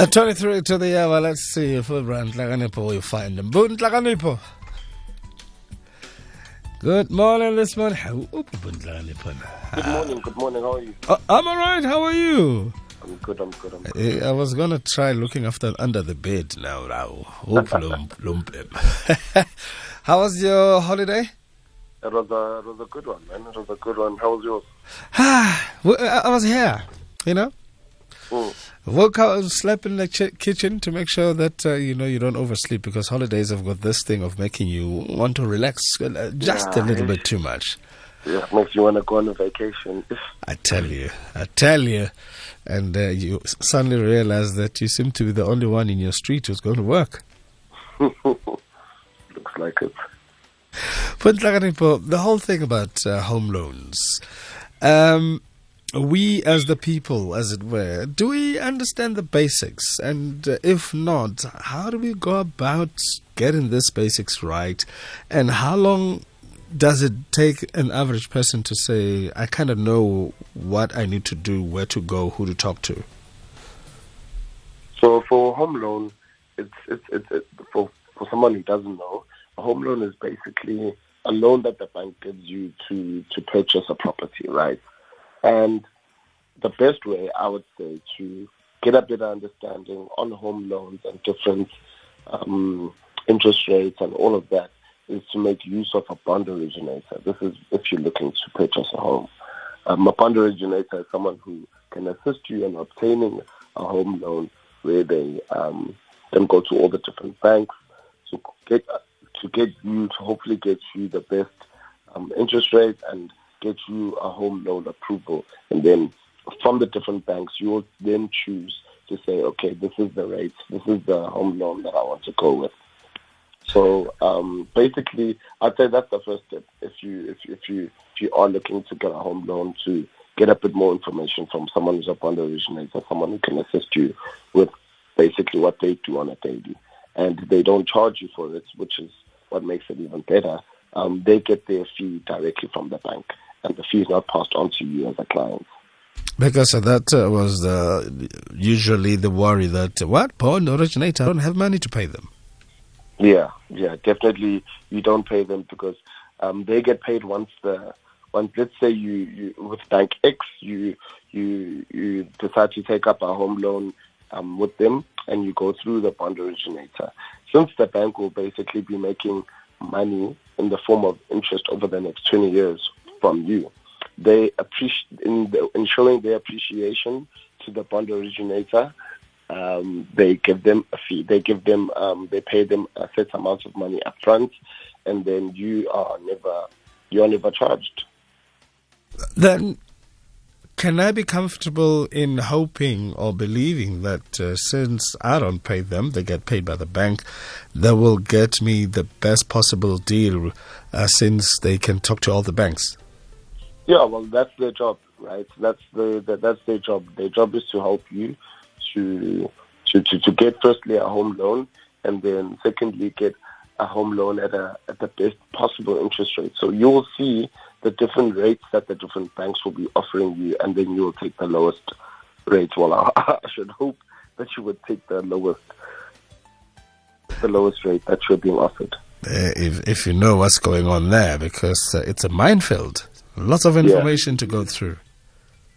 Uh, 23 to the hour. Let's see if Brand Nhlakanipho will find them. Boon Nhlakanipho. Good morning this morning. Good morning, good morning. How are you? Uh, I'm alright. How are you? I'm good, I'm good, I'm good. Eh, I was going to try looking after under the bed now. now. How was your holiday? It was, a, it was a good one, man. It was a good one. How was yours? I was here, you know. Woke up, slept in the ch- kitchen to make sure that uh, you know you don't oversleep because holidays have got this thing of making you want to relax uh, just Yeah, a little bit too much. Yeah, makes you want to go on a vacation. I tell you, I tell you, and uh, you suddenly realize that you seem to be the only one in your street who's going to work. Looks like it. But the whole thing about uh, home loans, um, we as the people, as it were, do we understand the basics? And uh, if not, how do we go about getting this basics right? And how long does it take an average person to say, I kind of know what I need to do, where to go, who to talk to? So for home loan, it's it's it's, it's for for someone who doesn't know, a home loan is basically a loan that the bank gives you to to purchase a property, right? And the best way, I would say, to get a better understanding on home loans and different um, interest rates and all of that is to make use of a bond originator. This is if you're looking to purchase a home. Um, a bond originator is someone who can assist you in obtaining a home loan where they um, then go to all the different banks to get to get you to hopefully get you the best um, interest rate and get you a home loan approval. And then from the different banks, you will then choose to say, okay, this is the rate, this is the home loan that I want to go with. So um, basically, I'd say that's the first step. If you if if you if you are looking to get a home loan, to get a bit more information from someone who's a bond originator, someone who can assist you with basically what they do on a daily, and they don't charge you for it, which is what makes it even better. Um, they get their fee directly from the bank, and the fee is not passed on to you as a client. Because that uh, was the, usually the worry that, what, bond originator, I don't have money to pay them. Yeah, yeah, definitely. You don't pay them because um, they get paid once the once. Let's say you, you with Bank X, you you you decide to take up a home loan um, with them, and you go through the bond originator. Since the bank will basically be making money in the form of interest over the next 20 years from you, they appreciate in, the, in showing their appreciation to the bond originator um, they give them a fee. They give them, um, they pay them a set amount of money up front, and then you are never, you are never charged. Then can I be comfortable in hoping or believing that uh, since I don't pay them, they get paid by the bank, they will get me the best possible deal uh, since they can talk to all the banks? Yeah, well, that's their job, right? That's the, the that's their job. Their job is to help you to to, to, to get firstly a home loan, and then secondly get a home loan at a at the best possible interest rate. So you will see the different rates that the different banks will be offering you, and then you will take the lowest rate. Well, I, I should hope that you would take the lowest the lowest rate that you're being offered. Uh, if if you know what's going on there, because uh, it's a minefield, lots of information to go through.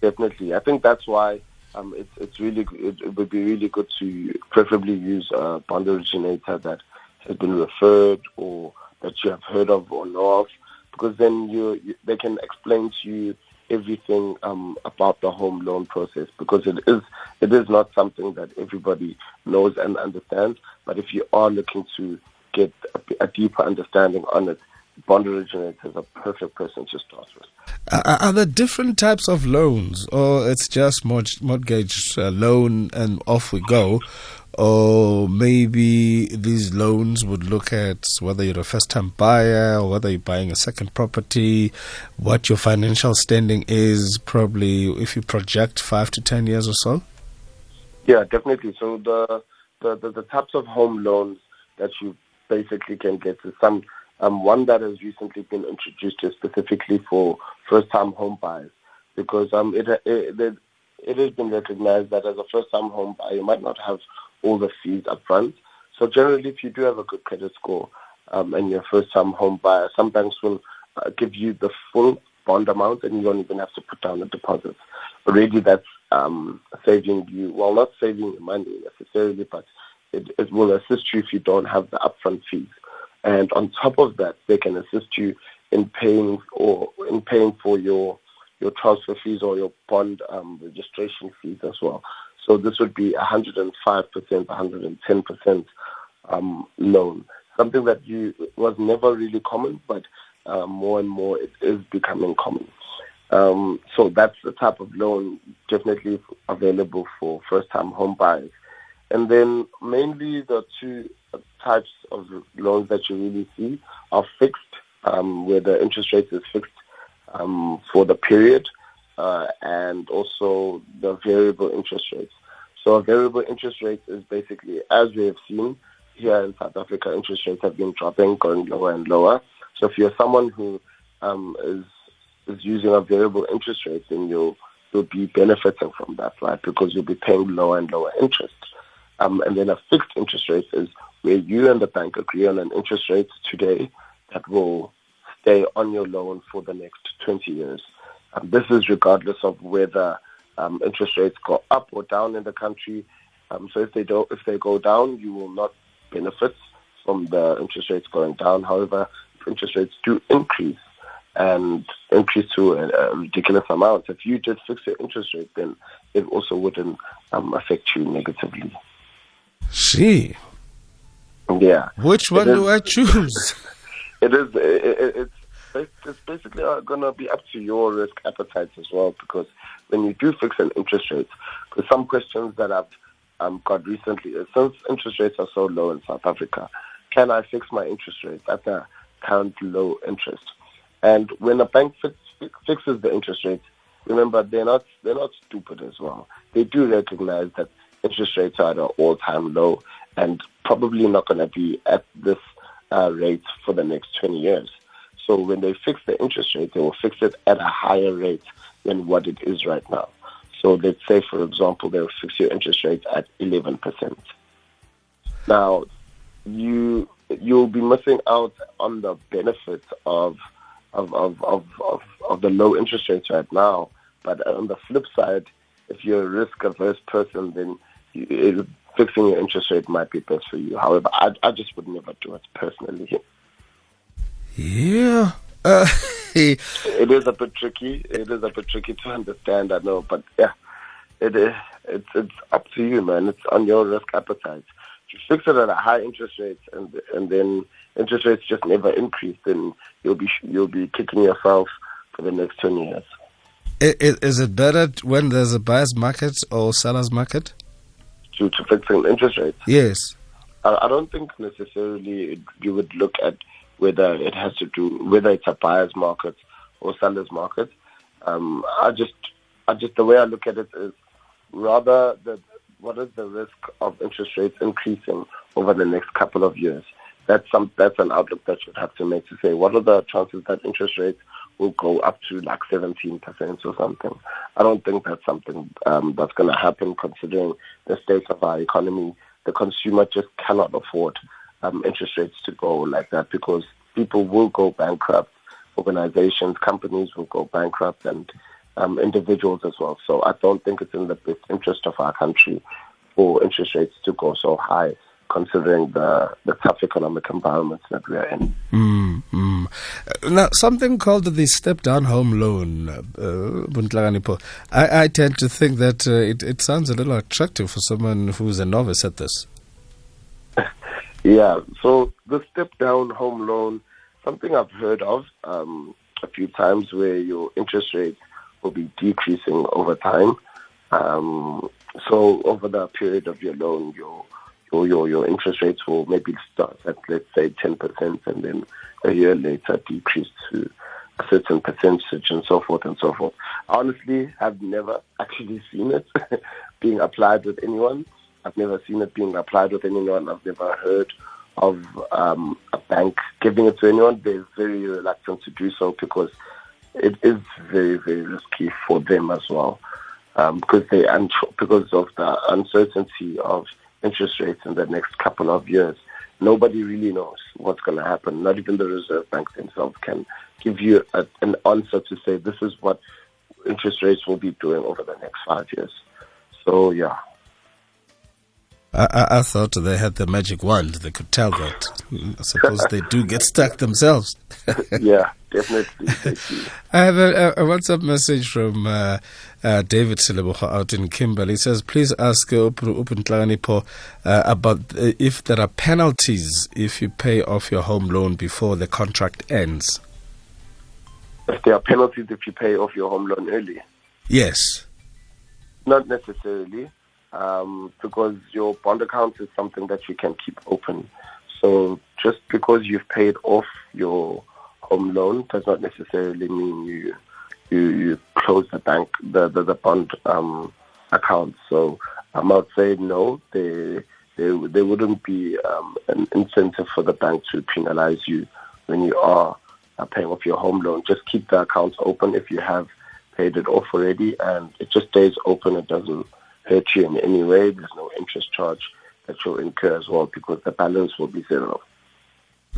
Definitely, I think that's why um, it's it's really it, it would be really good to preferably use a bond originator that has been referred or that you have heard of or know of, because then you, you they can explain to you everything um, about the home loan process because it is it is not something that everybody knows and understands. But if you are looking to get a, a deeper understanding on it, bond originator is a perfect person to start with. Are, are there different types of loans, or it's just mortgage uh, loan and off we go? Or maybe these loans would look at whether you're a first time buyer or whether you're buying a second property, what your financial standing is, probably if you project five to ten years or so. Yeah, definitely. So the the, the, the types of home loans that you basically can get is some um, one that has recently been introduced specifically for first time home buyers because um it, it, it it has been recognized that as a first-time home buyer, you might not have all the fees up front. So generally, if you do have a good credit score um, and you're a first-time home buyer, some banks will uh, give you the full bond amount and you don't even have to put down a deposit. Already that's um, saving you, well, not saving you money necessarily, but it, it will assist you if you don't have the upfront fees. And on top of that, they can assist you in paying or in paying for your your transfer fees or your bond um, registration fees as well. So this would be 105%, 110% um, loan. Something that you was never really common, but uh, more and more it is becoming common. Um, so that's the type of loan definitely available for first-time home buyers. And then mainly the two types of loans that you really see are fixed, um, where the interest rate is fixed um, for the period, uh, and also the variable interest rates. So a variable interest rate is basically, as we have seen here in South Africa, interest rates have been dropping, going lower and lower. So if you're someone who um, is is using a variable interest rate, then you'll you'll be benefiting from that, right? Because you'll be paying lower and lower interest. Um, and then a fixed interest rate is where you and the bank agree on an interest rate today that will stay on your loan for the next 20 years. Um, this is regardless of whether um, interest rates go up or down in the country. Um, so if they don't, if they go down, you will not benefit from the interest rates going down. However, if interest rates do increase and increase to a, a ridiculous amount, if you did fix your interest rate, then it also wouldn't um, affect you negatively. See. Yeah. Which one do I choose? it is. It, it's it's basically uh, going to be up to your risk appetite as well because when you do fix an interest rate, because some questions that I've um, got recently is since interest rates are so low in South Africa, can I fix my interest rate at the current low interest? And when a bank fix, fixes the interest rate, remember they're not they're not stupid as well. They do recognize that interest rates are at an all-time low and probably not going to be at this uh, rate for the next 20 years. So when they fix the interest rate, they will fix it at a higher rate than what it is right now. So let's say, for example, they'll fix your interest rate at 11%. Now, you you'll be missing out on the benefits of of, of, of, of, of the low interest rates right now. But on the flip side, if you're a risk averse person, then you, fixing your interest rate might be best for you. However, I, I just would never do it personally. Yeah. Uh, it is a bit tricky. It is a bit tricky to understand, I know, but yeah, it is. It's it's up to you, man. It's on your risk appetite. If you fix it at a high interest rate, and and then interest rates just never increase, then you'll be you'll be kicking yourself for the next twenty years. Is it better when there's a buyer's market or seller's market? To to fixing interest rates. Yes. I, I don't think necessarily you would look at whether it has to do whether it's a buyer's market or seller's market. Um, I just, I just the way I look at it is rather the what is the risk of interest rates increasing over the next couple of years. That's some that's an outlook that you'd have to make to say what are the chances that interest rates will go up to like 17% or something. I don't think that's something um, that's going to happen considering the state of our economy. The consumer just cannot afford um, interest rates to go like that because people will go bankrupt, organizations, companies will go bankrupt, and um, individuals as well. So I don't think it's in the best interest of our country for interest rates to go so high considering the, the tough economic environments that we are in. Mm, mm. Now, something called the step down home loan, uh, I, I tend to think that uh, it, it sounds a little attractive for someone who's a novice at this. Yeah, so the step down home loan, something I've heard of um, a few times where your interest rate will be decreasing over time. Um, so over the period of your loan, your your your, your interest rates will maybe start at let's say ten percent, and then a year later decrease to a certain percentage, and so forth and so forth. Honestly, I've never actually seen it being applied with anyone. I've never seen it being applied with anyone. I've never heard of um, a bank giving it to anyone. They're very reluctant to do so because it is very, very risky for them as well. um, because they because of the uncertainty of interest rates in the next couple of years. Nobody really knows what's going to happen. Not even the Reserve Bank themselves can give you a, an answer to say this is what interest rates will be doing over the next five years. So yeah. I, I, thought they had the magic wand. They could tell that. I suppose they do get stuck themselves. yeah, definitely. I have a, a, WhatsApp message from uh, uh, David Sileboha out in Kimberley. He says, please ask uh, uh, about uh, if there are penalties if you pay off your home loan before the contract ends. If there are penalties if you pay off your home loan early? Yes. Not necessarily um, because your bond account is something that you can keep open. So just because you've paid off your home loan does not necessarily mean you you, you close the bank the the, the bond um, account. So I might say no. They there, there wouldn't be um, an incentive for the bank to penalize you when you are uh, paying off your home loan. Just keep the accounts open if you have paid it off already, and it just stays open. It doesn't hurt you in any way. There's no interest charge that you'll incur as well because the balance will be zero.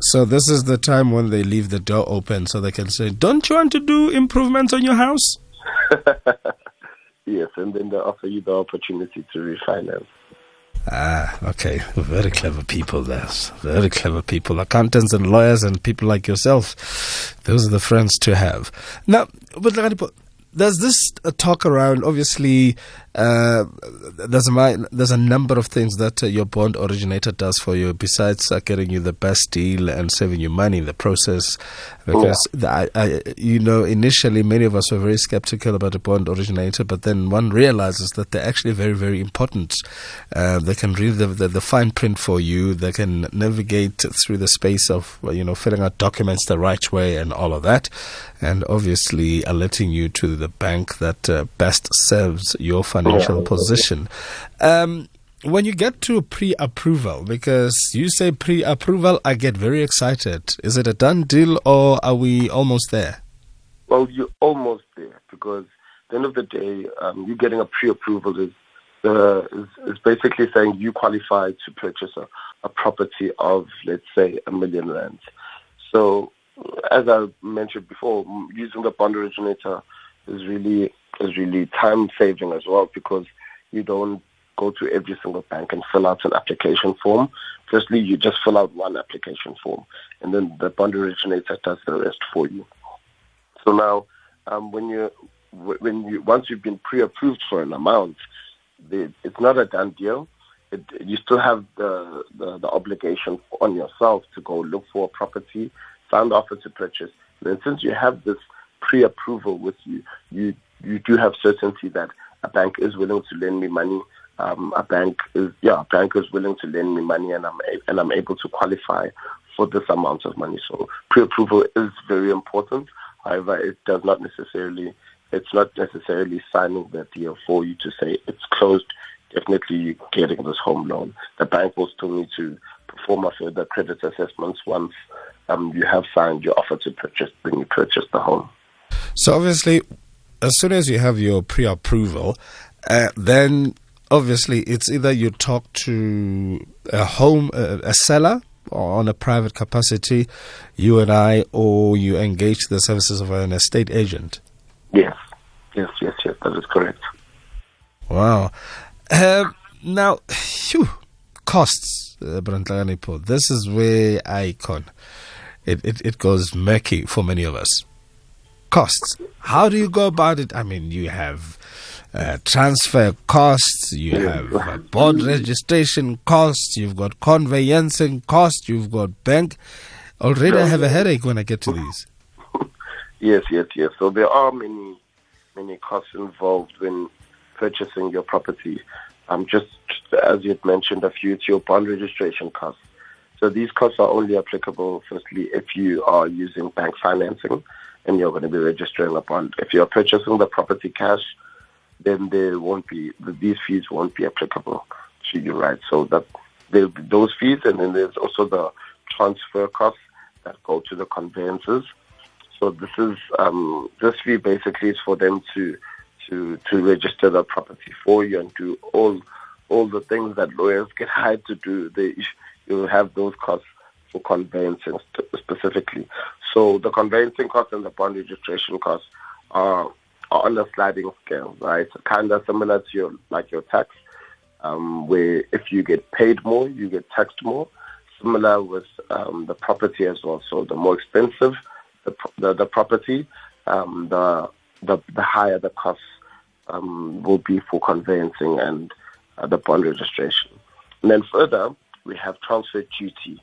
So this is the time when they leave the door open so they can say, "Don't you want to do improvements on your house?" yes, and then they offer you the opportunity to refinance. Ah, okay. Very clever people, there. Very clever people. Accountants and lawyers and people like yourself. Those are the friends to have. Now, but there's this uh, talk around. Obviously, uh, there's a there's a number of things that uh, your bond originator does for you besides uh, getting you the best deal and saving you money in the process. Because the, I, you know, initially many of us were very skeptical about a bond originator, but then one realizes that they're actually very very important. Uh, they can read the, the, the fine print for you. They can navigate through the space of you know filling out documents the right way and all of that, and obviously alerting you to the bank that uh, best serves your financial yeah. position. Um, when you get to pre-approval, because you say pre-approval, I get very excited. Is it a done deal, or are we almost there? Well, you're almost there because at the end of the day, um, you getting a pre-approval is, uh, is, is basically saying you qualify to purchase a, a property of, let's say, a million rand. So as I mentioned before, using the bond originator is really is really time saving as well because you don't go to every single bank and fill out an application form. Firstly, you just fill out one application form, and then the bond originator does the rest for you. So now, um, when you when you once you've been pre-approved for an amount, the, it's not a done deal. It, you still have the, the, the obligation on yourself to go look for a property, signed offer to purchase. And since you have this pre-approval with you, you you do have certainty that a bank is willing to lend me money. Um, a bank is yeah, a bank is willing to lend me money, and I'm a, and I'm able to qualify for this amount of money. So pre-approval is very important. However, it does not necessarily it's not necessarily signing the deal for you to say it's closed. Definitely getting this home loan. The bank will still need to perform a further credit assessments once um, you have signed your offer to purchase when you purchase the home. So obviously, as soon as you have your pre-approval, uh, then obviously it's either you talk to a home, uh, a seller on a private capacity, you and I, or you engage the services of an estate agent. Yes, yes, yes, yes, that is correct. Wow. Uh, now, phew, costs, uh, This is where I con. It, it, it goes murky for many of us costs. How do you go about it? I mean, you have uh, transfer costs, you have uh, bond registration costs, you've got conveyancing costs, you've got bank. Already, I have a headache when I get to these. Yes, yes, yes. So there are many, many costs involved when purchasing your property. Um, just, just as you had mentioned a few, it's your bond registration costs. So these costs are only applicable, firstly, if you are using bank financing and you're going to be registering a bond. If you're purchasing the property cash, then there won't be these fees won't be applicable to you, right? So that there'll be those fees, and then there's also the transfer costs that go to the conveyances. So this is um, this fee basically is for them to to to register the property for you and do all all the things that lawyers get hired to do. They you have those costs for conveyancing specifically. So the conveyancing costs and the bond registration costs are, are on a sliding scale, right? Kind of similar to your like your tax, um, where if you get paid more, you get taxed more. Similar with um, the property as well. So the more expensive the the, the property, um, the, the the higher the costs um, will be for conveyancing and uh, the bond registration. And then further, we have transfer duty.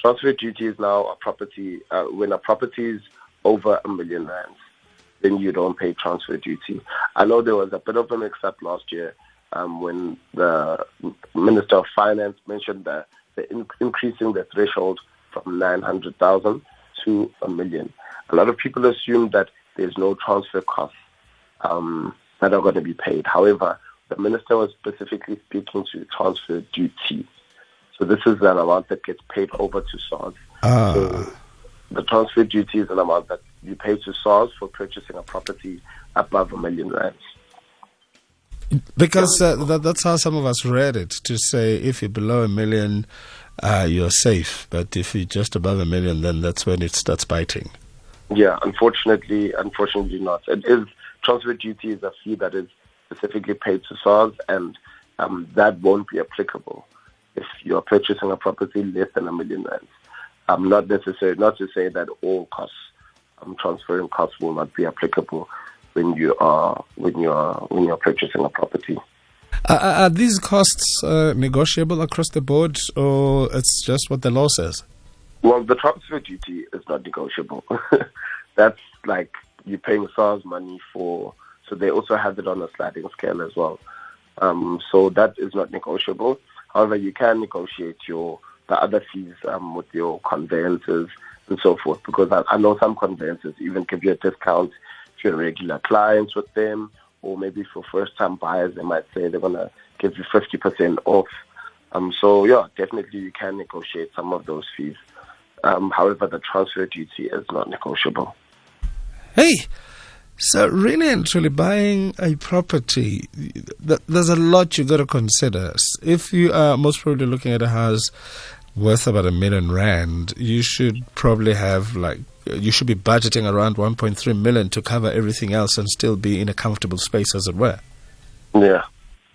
Transfer duty is now a property, uh, when a property is over a million rands, then you don't pay transfer duty. I know there was a bit of a mix up last year um, when the Minister of Finance mentioned that the in- increasing the threshold from 900,000 to a million. A lot of people assume that there's no transfer costs um, that are going to be paid. However, the minister was specifically speaking to transfer duty. So this is an amount that gets paid over to SARS. Ah. So the transfer duty is an amount that you pay to SARS for purchasing a property above a million rands. Because uh, that, that's how some of us read it to say if you're below a million, uh, you're safe. But if you're just above a million, then that's when it starts biting. Yeah, unfortunately, unfortunately not. It is transfer duty is a fee that is specifically paid to SARS, and um, that won't be applicable if you are purchasing a property less than a million rands. Um, not necessary, not to say that all costs, um, transferring costs will not be applicable when you are when you are when you are purchasing a property. Uh, are these costs uh, negotiable across the board, or it's just what the law says? Well, the transfer duty is not negotiable. That's like you're paying SARS money for, so they also have it on a sliding scale as well. Um, so that is not negotiable. However, you can negotiate your the other fees um, with your conveyancers and so forth because I, I know some conveyancers even give you a discount if you're regular clients with them or maybe for first time buyers they might say they're going to give you 50% off. Um, so yeah, definitely you can negotiate some of those fees. Um, however, the transfer duty is not negotiable. Hey, so really and truly buying a property, th- there's a lot you've got to consider. If you are most probably looking at a house worth about a million rand, you should probably have like you should be budgeting around 1.3 million to cover everything else and still be in a comfortable space, as it were. Yeah,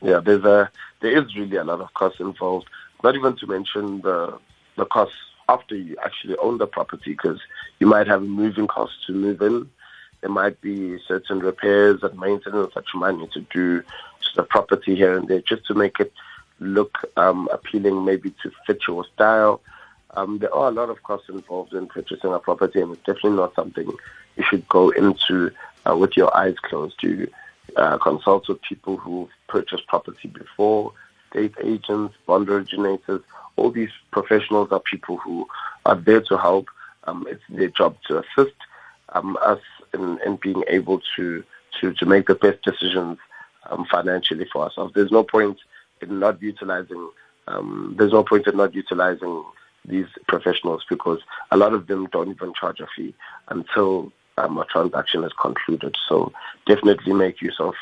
yeah. There's a there is really a lot of costs involved. Not even to mention the the costs after you actually own the property, because you might have moving costs to move in. There might be certain repairs and maintenance that you might need to do to the property here and there, just to make it look um, appealing, maybe to fit your style. Um, there are a lot of costs involved in purchasing a property, and it's definitely not something you should go into uh, with your eyes closed. You uh, consult with people who've purchased property before, state agents, bond originators. All these professionals are people who are there to help. Um, it's their job to assist um, us in, being able to, to, to make the best decisions um, financially for ourselves. There's no point in not utilizing. Um, there's no point in not utilizing these professionals because a lot of them don't even charge a fee until um, a transaction is concluded. So definitely make use of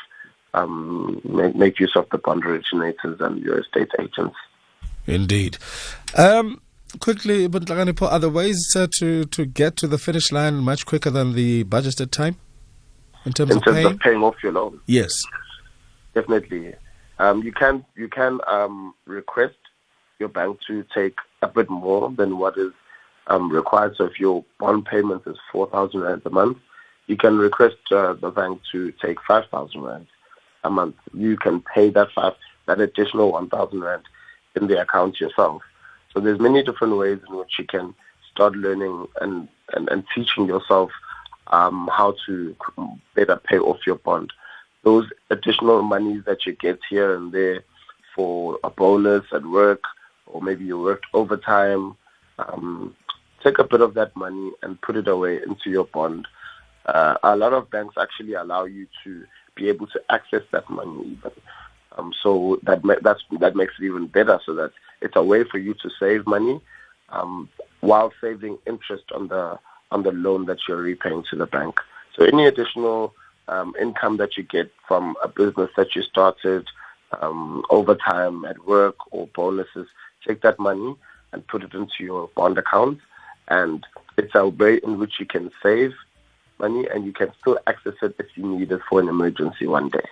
um, make, make, use of the bond originators and your estate agents. Indeed. Um, quickly, but are there ways uh, to to get to the finish line much quicker than the budgeted time in terms, in of, terms paying? of paying off your loan? Yes, definitely. Um, you can you can um, request your bank to take a bit more than what is um, required. So if your bond payment is 4,000 Rand a month, you can request uh, the bank to take 5,000 Rand a month. You can pay that five, that additional 1,000 Rand in the account yourself. So there's many different ways in which you can start learning and, and, and teaching yourself um, how to better pay off your bond. Those additional monies that you get here and there for a bonus at work, or maybe you worked overtime, um, take a bit of that money and put it away into your bond. Uh, a lot of banks actually allow you to be able to access that money even. Um, so that that's, that makes it even better. So that it's a way for you to save money um, while saving interest on the on the loan that you're repaying to the bank. So any additional um, income that you get from a business that you started, um, overtime at work or bonuses, take that money and put it into your bond account. And it's a way in which you can save money and you can still access it if you need it for an emergency one day.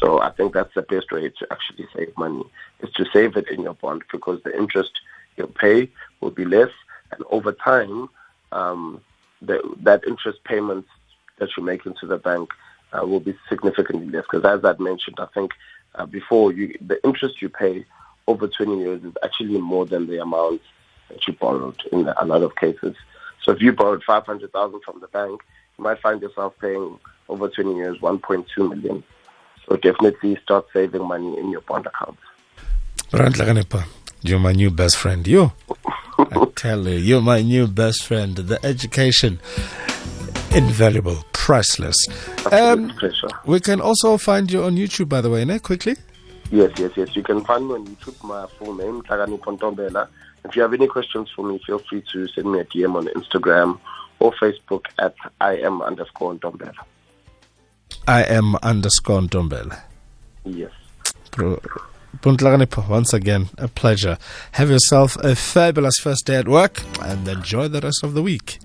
So I think that's the best way to actually save money is to save it in your bond because the interest you'll pay will be less and over time um, the, that interest payments that you make into the bank uh, will be significantly less because as I'd mentioned, I think uh, before you, the interest you pay over 20 years is actually more than the amount that you borrowed in a lot of cases. So if you borrowed 500,000 from the bank, you might find yourself paying over 20 years 1.2 million. So definitely start saving money in your bond accounts. You're my new best friend. You, I tell you, you're my new best friend. The education, invaluable, priceless. Um, pleasure. We can also find you on YouTube, by the way, ne? quickly. Yes, yes, yes. You can find me on YouTube, my full name, Nhlakanipho Ntombela. If you have any questions for me, feel free to send me a DM on Instagram or Facebook at I am underscore Ntombela. I am underscore Ntombela. Yes. Puntlaganipo, once again, a pleasure. Have yourself a fabulous first day at work and enjoy the rest of the week.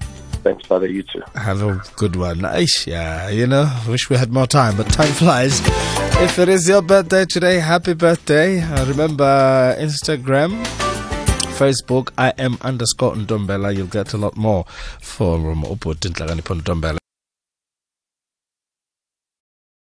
Thanks, Father. You too. Have a good one. Nice. Yeah, you know, wish we had more time, but time flies. If it is your birthday today, happy birthday. Uh, remember Instagram, Facebook, I am underscore Ntombela. You'll get a lot more from Opo Tintlagani Ntombela.